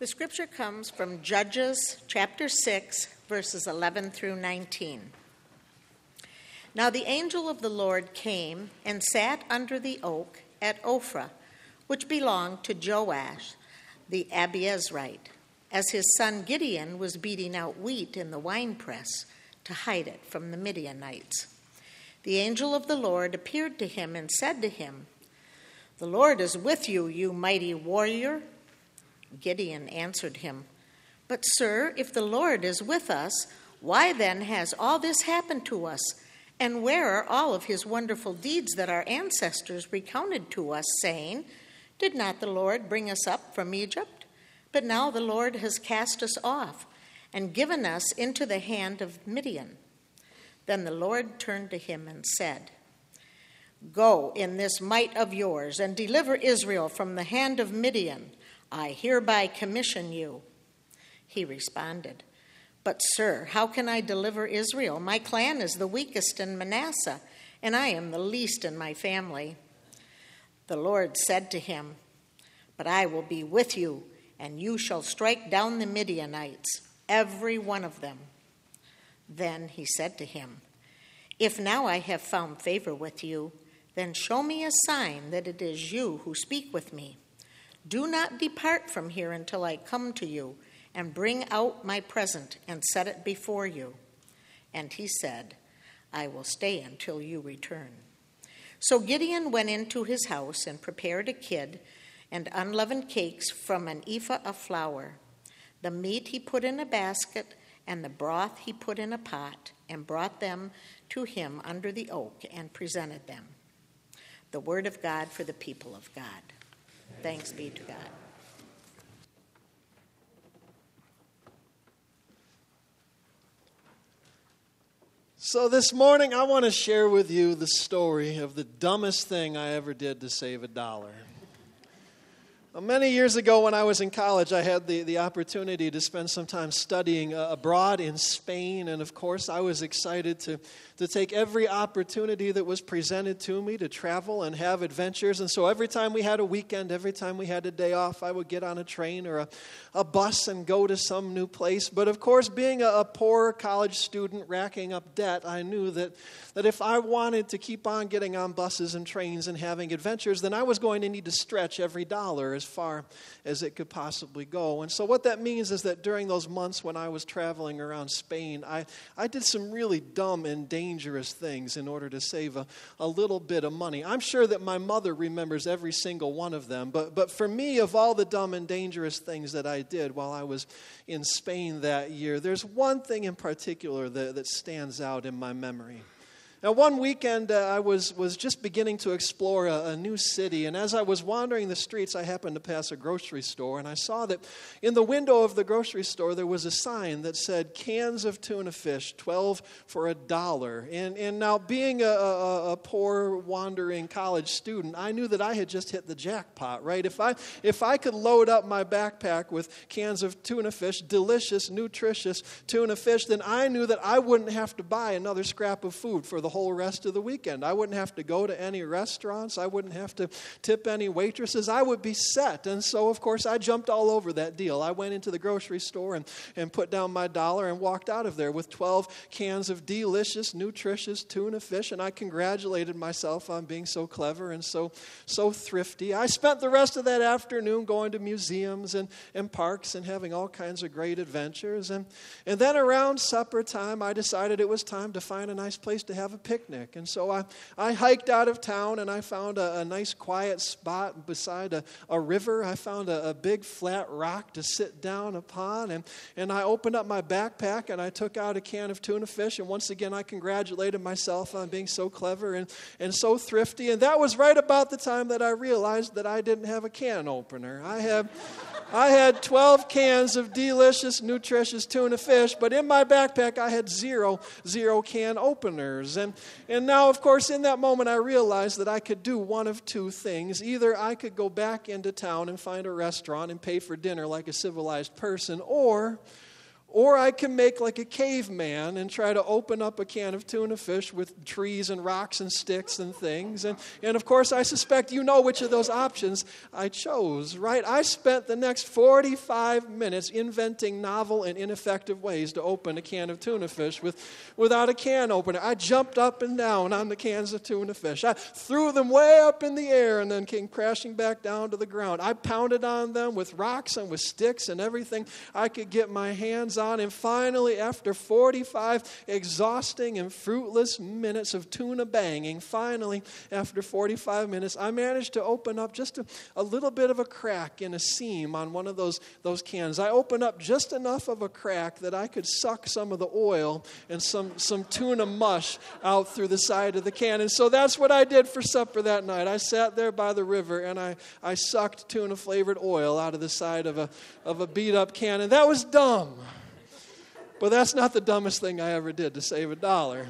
The scripture comes from Judges chapter 6, verses 11 through 19. Now the angel of the Lord came and sat under the oak at Ophrah, which belonged to Joash the Abiezrite, as his son Gideon was beating out wheat in the winepress to hide it from the Midianites. The angel of the Lord appeared to him and said to him, The Lord is with you, you mighty warrior. Gideon answered him, But, sir, if the Lord is with us, why then has all this happened to us? And where are all of his wonderful deeds that our ancestors recounted to us, saying, Did not the Lord bring us up from Egypt? But now the Lord has cast us off and given us into the hand of Midian. Then the Lord turned to him and said, Go in this might of yours and deliver Israel from the hand of Midian. I hereby commission you. He responded, But, sir, how can I deliver Israel? My clan is the weakest in Manasseh, and I am the least in my family. The Lord said to him, But I will be with you, and you shall strike down the Midianites, every one of them. Then he said to him, If now I have found favor with you, then show me a sign that it is you who speak with me. Do not depart from here until I come to you and bring out my present and set it before you. And he said, I will stay until you return. So Gideon went into his house and prepared a kid and unleavened cakes from an ephah of flour. The meat he put in a basket, and the broth he put in a pot, and brought them to him under the oak and presented them. The word of God for the people of God. Thanks be to God. So, this morning, I want to share with you the story of the dumbest thing I ever did to save a dollar. Many years ago, when I was in college, I had the, the opportunity to spend some time studying uh, abroad in Spain. And of course, I was excited to, to take every opportunity that was presented to me to travel and have adventures. And so every time we had a weekend, every time we had a day off, I would get on a train or a, a bus and go to some new place. But of course, being a, a poor college student racking up debt, I knew that, that if I wanted to keep on getting on buses and trains and having adventures, then I was going to need to stretch every dollar as far as it could possibly go. And so, what that means is that during those months when I was traveling around Spain, I, I did some really dumb and dangerous things in order to save a, a little bit of money. I'm sure that my mother remembers every single one of them, but, but for me, of all the dumb and dangerous things that I did while I was in Spain that year, there's one thing in particular that, that stands out in my memory. Now, one weekend, uh, I was, was just beginning to explore a, a, new city, and as I was wandering the streets, I happened to pass a grocery store, and I saw that in the window of the grocery store there was a sign that said, Cans of tuna fish, 12 for a dollar. And, and now, being a, a, a poor, wandering college student, I knew that I had just hit the jackpot, right? If I, if I could load up my backpack with cans of tuna fish, delicious, nutritious tuna fish, then I knew that I wouldn't have to buy another scrap of food for the whole rest of the weekend. I wouldn't have to go to any restaurants. I wouldn't have to tip any waitresses. I would be set. And so, of course, I jumped all over that deal. I went into the grocery store and, and put down my dollar and walked out of there with 12 cans of delicious, nutritious tuna fish. And I congratulated myself on being so clever and so, so thrifty. I spent the rest of that afternoon going to museums and, and parks and having all kinds of great adventures. And, and then around supper time, I decided it was time to find a nice place to have a picnic. And so I, I hiked out of town and I found a, a nice quiet spot beside a, a river. I found a, a, big flat rock to sit down upon. And, and I opened up my backpack and I took out a can of tuna fish. And once again, I congratulated myself on being so clever and, and so thrifty. And that was right about the time that I realized that I didn't have a can opener. I have. I had 12 cans of delicious, nutritious tuna fish, but in my backpack I had zero, zero can openers. And, and now, of course, in that moment I realized that I could do one of two things. Either I could go back into town and find a restaurant and pay for dinner like a civilized person, or Or I can make like a caveman and try to open up a can of tuna fish with trees and rocks and sticks and things. And, and of course, I suspect you know which of those options I chose, right? I spent the next 45 minutes inventing novel and ineffective ways to open a can of tuna fish with, without a can opener. I jumped up and down on the cans of tuna fish. I threw them way up in the air and then came crashing back down to the ground. I pounded on them with rocks and with sticks and everything I could get my hands on. And finally, after 45 exhausting and fruitless minutes of tuna banging, finally, after 45 minutes, I managed to open up just a, a little bit of a crack in a seam on one of those, those cans. I opened up just enough of a crack that I could suck some of the oil and some, some tuna mush out through the side of the can. And so that's what I did for supper that night. I sat there by the river and I, I sucked tuna flavored oil out of the side of a, of a beat up can. And that was dumb. But that's not the dumbest thing I ever did to save a dollar.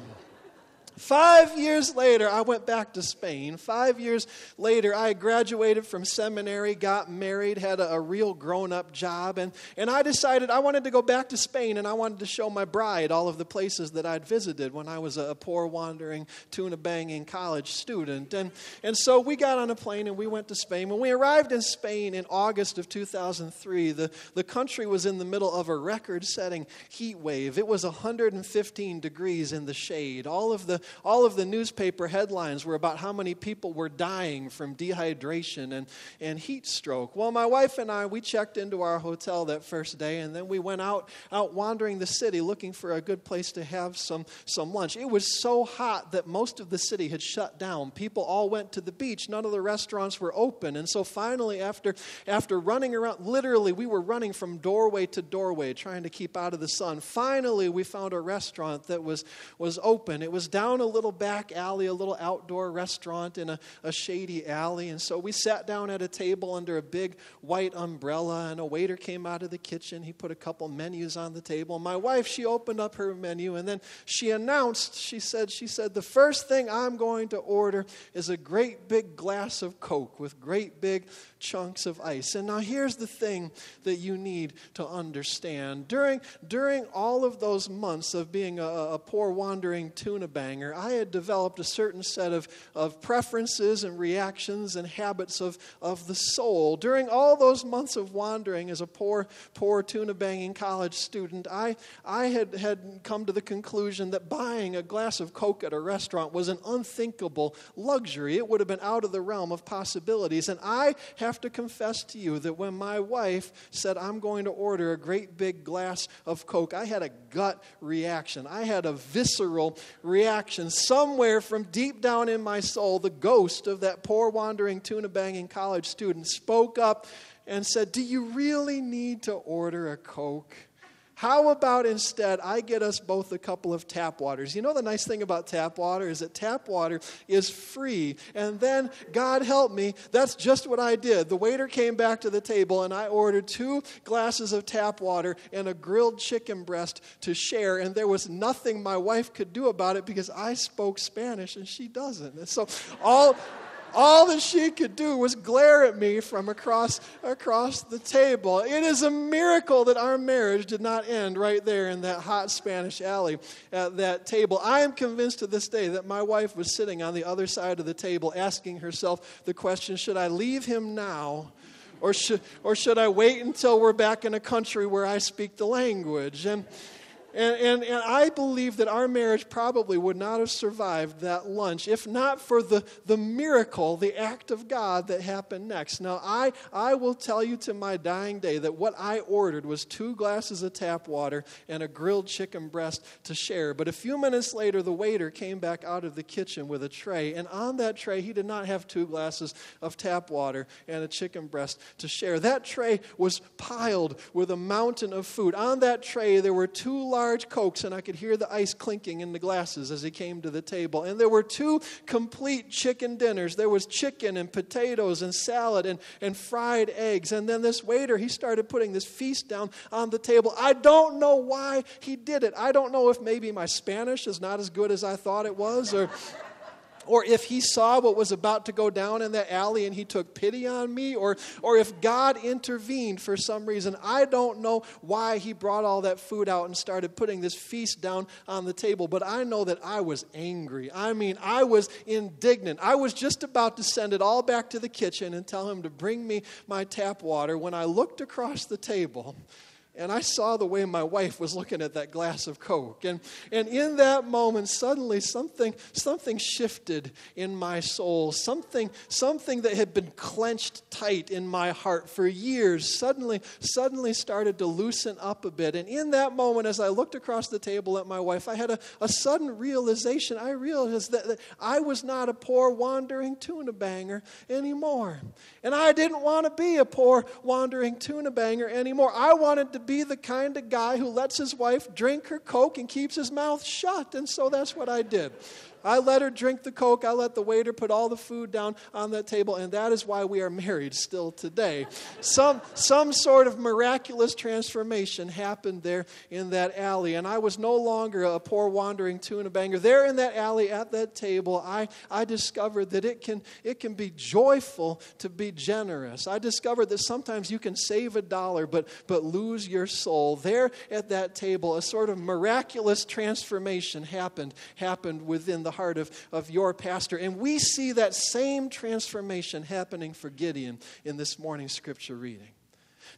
Five years later, I went back to Spain. Five years later, I graduated from seminary, got married, had a, a real grown up job, and, and I decided I wanted to go back to Spain and I wanted to show my bride all of the places that I'd visited when I was a, a poor, wandering, tuna banging college student. And, and so we got on a plane and we went to Spain. When we arrived in Spain in August of 2003, the, the country was in the middle of a record setting heat wave. It was 115 degrees in the shade. All of the all of the newspaper headlines were about how many people were dying from dehydration and, and heat stroke. Well, my wife and I, we checked into our hotel that first day, and then we went out, out wandering the city looking for a good place to have some, some lunch. It was so hot that most of the city had shut down. People all went to the beach. None of the restaurants were open. And so finally, after, after running around, literally, we were running from doorway to doorway trying to keep out of the sun. Finally, we found a restaurant that was, was open. It was down down a little back alley, a little outdoor restaurant in a, a shady alley. And so we sat down at a table under a big white umbrella, and a waiter came out of the kitchen. He put a couple menus on the table. My wife, she opened up her menu, and then she announced, she said, she said, the first thing I'm going to order is a great big glass of Coke with great big chunks of ice. And now here's the thing that you need to understand. During, during all of those months of being a, a poor wandering tuna I had developed a certain set of, of preferences and reactions and habits of, of the soul. During all those months of wandering as a poor, poor tuna banging college student, I, I had, had come to the conclusion that buying a glass of Coke at a restaurant was an unthinkable luxury. It would have been out of the realm of possibilities. And I have to confess to you that when my wife said, I'm going to order a great big glass of Coke, I had a gut reaction. I had a visceral reaction. Somewhere from deep down in my soul, the ghost of that poor wandering tuna banging college student spoke up and said, Do you really need to order a Coke? How about instead I get us both a couple of tap waters? You know, the nice thing about tap water is that tap water is free. And then, God help me, that's just what I did. The waiter came back to the table and I ordered two glasses of tap water and a grilled chicken breast to share. And there was nothing my wife could do about it because I spoke Spanish and she doesn't. And so, all all that she could do was glare at me from across, across the table. It is a miracle that our marriage did not end right there in that hot Spanish alley at that table. I am convinced to this day that my wife was sitting on the other side of the table asking herself the question should I leave him now? Or should, or should I wait until we're back in a country where I speak the language? And and, and, and, I believe that our marriage probably would not have survived that lunch if not for the, the miracle, the act of God that happened next. Now, I, I will tell you to my dying day that what I ordered was two glasses of tap water and a grilled chicken breast to share. But a few minutes later, the waiter came back out of the kitchen with a tray. And on that tray, he did not have two glasses of tap water and a chicken breast to share. That tray was piled with a mountain of food. On that tray, there were two large large Cokes, and I could hear the ice clinking in the glasses as he came to the table. And there were two complete chicken dinners. There was chicken and potatoes and salad and, and fried eggs. And then this waiter, he started putting this feast down on the table. I don't know why he did it. I don't know if maybe my Spanish is not as good as I thought it was, or or if he saw what was about to go down in that alley and he took pity on me, or, or if God intervened for some reason. I don't know why he brought all that food out and started putting this feast down on the table, but I know that I was angry. I mean, I was indignant. I was just about to send it all back to the kitchen and tell him to bring me my tap water when I looked across the table and I saw the way my wife was looking at that glass of Coke. And, and in that moment, suddenly something, something shifted in my soul. Something, something that had been clenched tight in my heart for years suddenly, suddenly started to loosen up a bit. And in that moment, as I looked across the table at my wife, I had a, a sudden realization. I realized that, that I was not a poor wandering tuna banger anymore. And I didn't want to be a poor wandering tuna banger anymore. I wanted to be the kind of guy who lets his wife drink her Coke and keeps his mouth shut. And so that's what I did. I let her drink the Coke. I let the waiter put all the food down on that table, and that is why we are married still today. Some, some sort of miraculous transformation happened there in that alley, and I was no longer a poor wandering tuna banger. There in that alley at that table, I, I discovered that it can, it can be joyful to be generous. I discovered that sometimes you can save a dollar but, but lose your soul. There at that table, a sort of miraculous transformation happened, happened within the the heart of, of your pastor. And we see that same transformation happening for Gideon in this morning's scripture reading.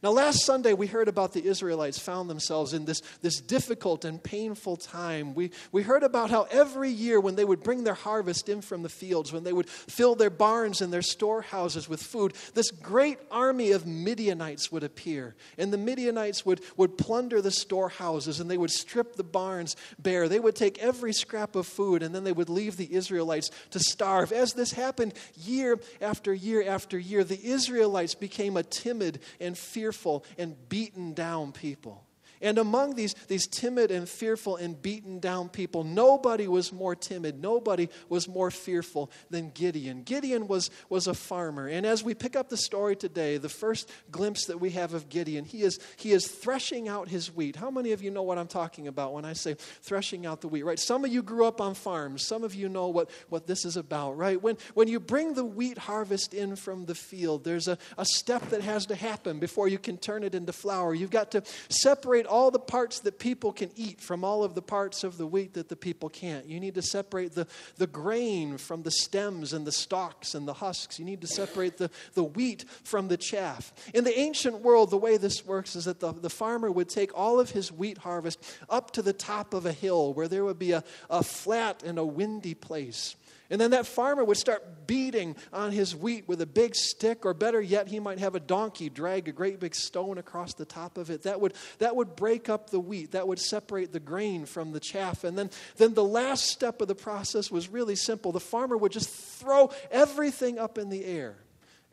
Now, last Sunday, we heard about the Israelites found themselves in this, this difficult and painful time. We, we heard about how every year, when they would bring their harvest in from the fields, when they would fill their barns and their storehouses with food, this great army of Midianites would appear. And the Midianites would, would plunder the storehouses and they would strip the barns bare. They would take every scrap of food and then they would leave the Israelites to starve. As this happened year after year after year, the Israelites became a timid and fearful fearful and beaten down people. And among these, these timid and fearful and beaten down people, nobody was more timid, nobody was more fearful than Gideon. Gideon was, was a farmer. And as we pick up the story today, the first glimpse that we have of Gideon, he is, he is threshing out his wheat. How many of you know what I'm talking about when I say threshing out the wheat, right? Some of you grew up on farms, some of you know what, what this is about, right? When, when you bring the wheat harvest in from the field, there's a, a step that has to happen before you can turn it into flour. You've got to separate all the parts that people can eat from all of the parts of the wheat that the people can't. You need to separate the, the grain from the stems and the stalks and the husks. You need to separate the, the wheat from the chaff. In the ancient world, the way this works is that the, the farmer would take all of his wheat harvest up to the top of a hill where there would be a, a flat and a windy place. And then that farmer would start beating on his wheat with a big stick, or better yet, he might have a donkey drag a great big stone across the top of it. That would, that would break up the wheat, that would separate the grain from the chaff. And then, then the last step of the process was really simple. The farmer would just throw everything up in the air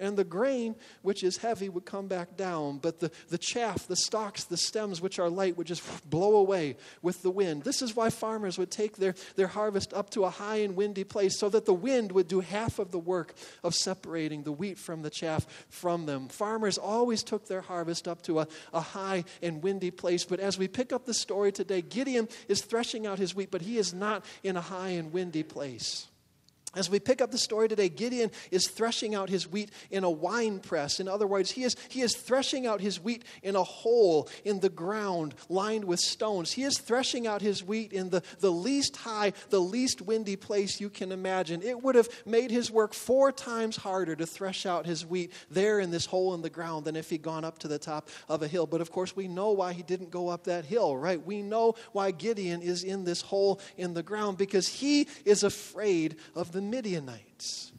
and the grain, which is heavy, would come back down, but the, the chaff, the stalks, the stems, which are light, would just blow away with the wind. This is why farmers would take their, their harvest up to a high and windy place so that the wind would do half of the work of separating the wheat from the chaff from them. Farmers always took their harvest up to a, a high and windy place, but as we pick up the story today, Gideon is threshing out his wheat, but he is not in a high and windy place. As we pick up the story today, Gideon is threshing out his wheat in a wine press. In other words, he is, he is threshing out his wheat in a hole in the ground lined with stones. He is threshing out his wheat in the, the least high, the least windy place you can imagine. It would have made his work four times harder to thresh out his wheat there in this hole in the ground than if he'd gone up to the top of a hill. But of course, we know why he didn't go up that hill, right? We know why Gideon is in this hole in the ground because he is afraid of the the Midianites.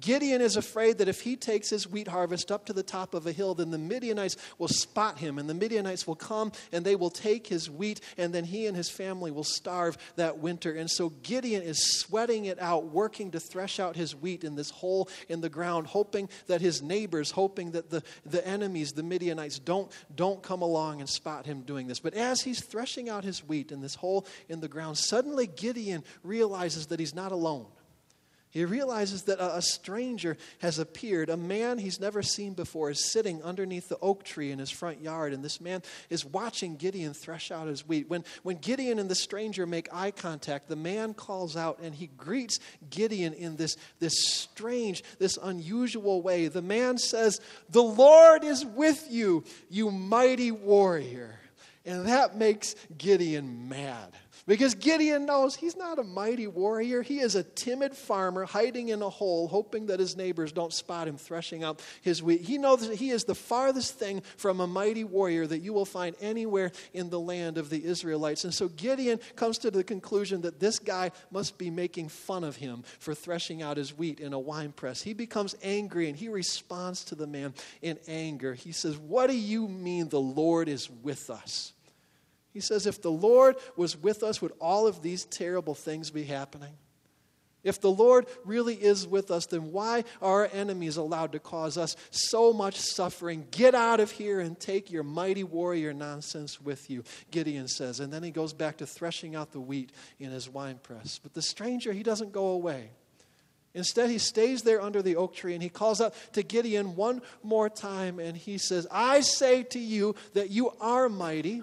Gideon is afraid that if he takes his wheat harvest up to the top of a hill, then the Midianites will spot him, and the Midianites will come and they will take his wheat, and then he and his family will starve that winter. And so Gideon is sweating it out, working to thresh out his wheat in this hole in the ground, hoping that his neighbors, hoping that the, the enemies, the Midianites, don't, don't come along and spot him doing this. But as he's threshing out his wheat in this hole in the ground, suddenly Gideon realizes that he's not alone. He realizes that a, stranger has appeared. A man he's never seen before is sitting underneath the oak tree in his front yard, and this man is watching Gideon thresh out his wheat. When, when Gideon and the stranger make eye contact, the man calls out and he greets Gideon in this, this strange, this unusual way. The man says, The Lord is with you, you mighty warrior. And that makes Gideon mad. Because Gideon knows he's not a mighty warrior. He is a timid farmer hiding in a hole, hoping that his neighbors don't spot him threshing out his wheat. He knows that he is the farthest thing from a mighty warrior that you will find anywhere in the land of the Israelites. And so Gideon comes to the conclusion that this guy must be making fun of him for threshing out his wheat in a wine press. He becomes angry and he responds to the man in anger. He says, What do you mean the Lord is with us? He says, if the Lord was with us, would all of these terrible things be happening? If the Lord really is with us, then why are our enemies allowed to cause us so much suffering? Get out of here and take your mighty warrior nonsense with you, Gideon says. And then he goes back to threshing out the wheat in his winepress. But the stranger, he doesn't go away. Instead, he stays there under the oak tree and he calls out to Gideon one more time and he says, I say to you that you are mighty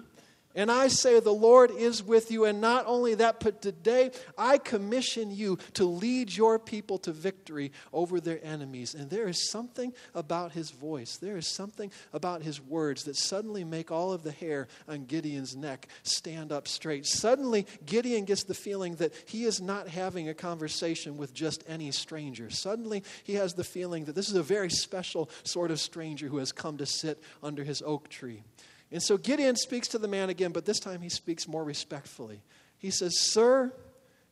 and I say, The Lord is with you. And not only that, but today I commission you to lead your people to victory over their enemies. And there is something about his voice, there is something about his words that suddenly make all of the hair on Gideon's neck stand up straight. Suddenly, Gideon gets the feeling that he is not having a conversation with just any stranger. Suddenly, he has the feeling that this is a very special sort of stranger who has come to sit under his oak tree. And so Gideon speaks to the man again, but this time he speaks more respectfully. He says, Sir,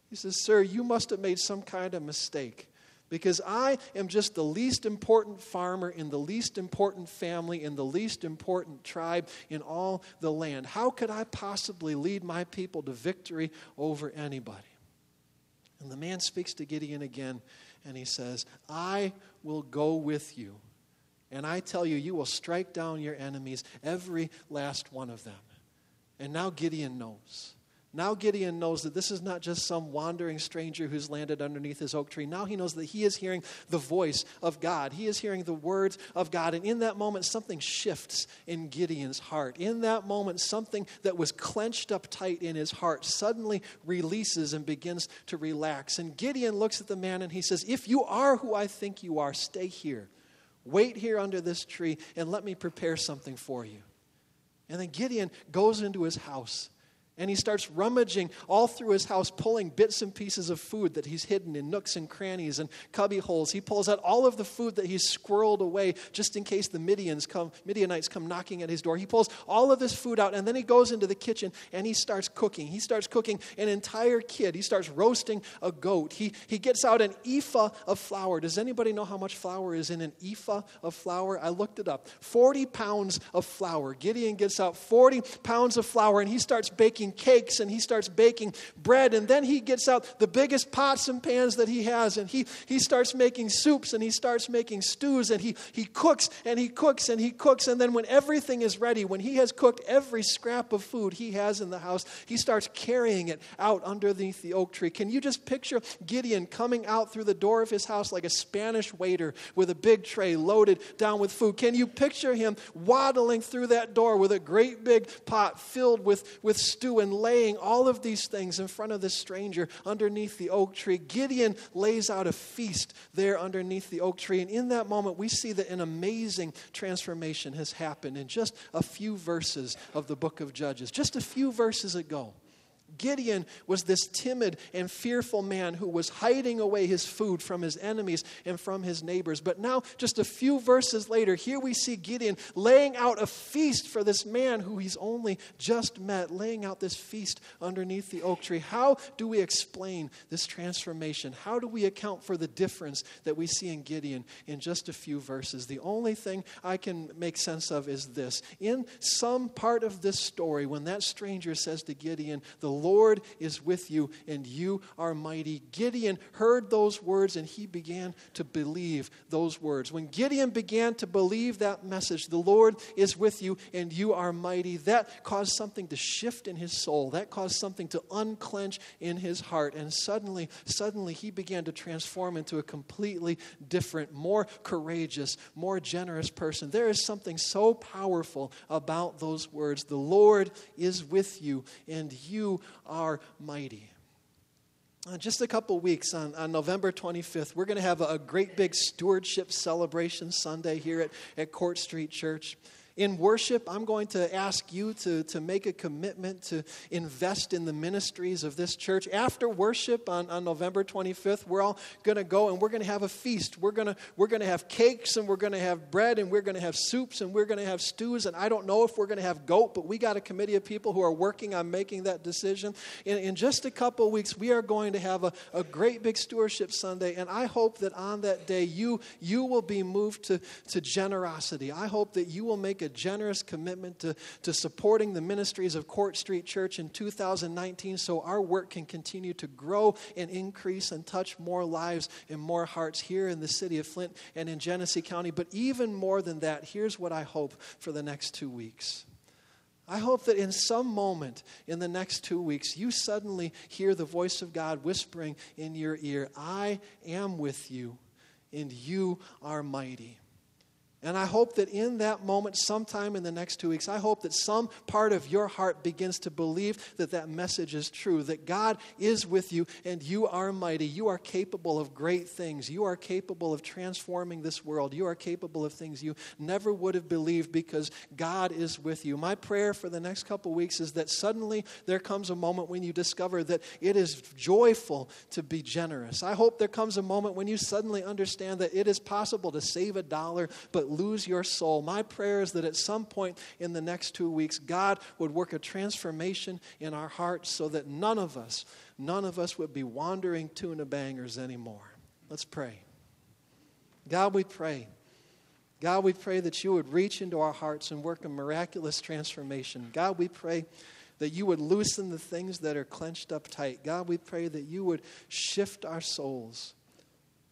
he says, Sir, you must have made some kind of mistake because I am just the least important farmer in the least important family in the least important tribe in all the land. How could I possibly lead my people to victory over anybody? And the man speaks to Gideon again and he says, I will go with you and I tell you, you will strike down your enemies, every last one of them. And now Gideon knows. Now Gideon knows that this is not just some wandering stranger who's landed underneath his oak tree. Now he knows that he is hearing the voice of God. He is hearing the words of God. And in that moment, something shifts in Gideon's heart. In that moment, something that was clenched up tight in his heart suddenly releases and begins to relax. And Gideon looks at the man and he says, If you are who I think you are, stay here. Wait here under this tree and let me prepare something for you. And then Gideon goes into his house and he starts rummaging all through his house, pulling bits and pieces of food that he's hidden in nooks and crannies and cubby holes. He pulls out all of the food that he's squirreled away just in case the Midians come, Midianites come knocking at his door. He pulls all of this food out, and then he goes into the kitchen and he starts cooking. He starts cooking an entire kid. He starts roasting a goat. He, he gets out an ephah of flour. Does anybody know how much flour is in an ephah of flour? I looked it up. 40 pounds of flour. Gideon gets out 40 pounds of flour and he starts baking baking cakes and he starts baking bread. And then he gets out the biggest pots and pans that he has and he, he starts making soups and he starts making stews and he, he cooks and he cooks and he cooks. And then when everything is ready, when he has cooked every scrap of food he has in the house, he starts carrying it out underneath the oak tree. Can you just picture Gideon coming out through the door of his house like a Spanish waiter with a big tray loaded down with food? Can you picture him waddling through that door with a great big pot filled with, with stew and laying all of these things in front of this stranger underneath the oak tree. Gideon lays out a feast there underneath the oak tree. And in that moment, we see that an amazing transformation has happened in just a few verses of the book of Judges, just a few verses ago. Gideon was this timid and fearful man who was hiding away his food from his enemies and from his neighbors. But now, just a few verses later, here we see Gideon laying out a feast for this man who he's only just met, laying out this feast underneath the oak tree. How do we explain this transformation? How do we account for the difference that we see in Gideon in just a few verses? The only thing I can make sense of is this. In some part of this story, when that stranger says to Gideon, The Lord is with you, and you are mighty. Gideon heard those words, and he began to believe those words. When Gideon began to believe that message, the Lord is with you, and you are mighty, that caused something to shift in his soul. That caused something to unclench in his heart. And suddenly, suddenly, he began to transform into a completely different, more courageous, more generous person. There is something so powerful about those words. The Lord is with you, and you are mighty. Uh, just a couple weeks on, on November 25th, we're going to have a, a great big stewardship celebration Sunday here at, at Court Street Church. In worship, I'm going to ask you to, to make a commitment to invest in the ministries of this church. After worship on, on November 25th, we're all going to go and we're going to have a feast. We're going we're to have cakes and we're going to have bread and we're going to have soups and we're going to have stews. And I don't know if we're going to have goat, but we got a committee of people who are working on making that decision. In, in just a couple weeks, we are going to have a, a great big stewardship Sunday. And I hope that on that day, you, you will be moved to, to generosity. I hope that you will make a generous commitment to, to supporting the ministries of Court Street Church in 2019 so our work can continue to grow and increase and touch more lives and more hearts here in the city of Flint and in Genesee County. But even more than that, here's what I hope for the next two weeks. I hope that in some moment in the next two weeks, you suddenly hear the voice of God whispering in your ear, I am with you, and you are mighty. And I hope that in that moment, sometime in the next two weeks, I hope that some part of your heart begins to believe that that message is true, that God is with you and you are mighty. You are capable of great things. You are capable of transforming this world. You are capable of things you never would have believed because God is with you. My prayer for the next couple weeks is that suddenly there comes a moment when you discover that it is joyful to be generous. I hope there comes a moment when you suddenly understand that it is possible to save a dollar, but lose your soul. My prayer is that at some point in the next two weeks, God would work a transformation in our hearts so that none of us, none of us would be wandering tuna bangers anymore. Let's pray. God, we pray. God, we pray that you would reach into our hearts and work a miraculous transformation. God, we pray that you would loosen the things that are clenched up tight. God, we pray that you would shift our souls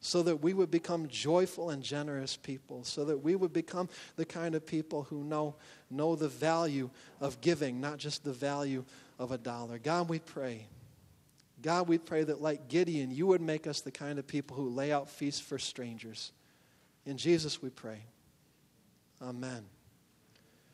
so that we would become joyful and generous people, so that we would become the kind of people who know, know the value of giving, not just the value of a dollar. God, we pray. God, we pray that, like Gideon, you would make us the kind of people who lay out feasts for strangers. In Jesus, we pray. Amen.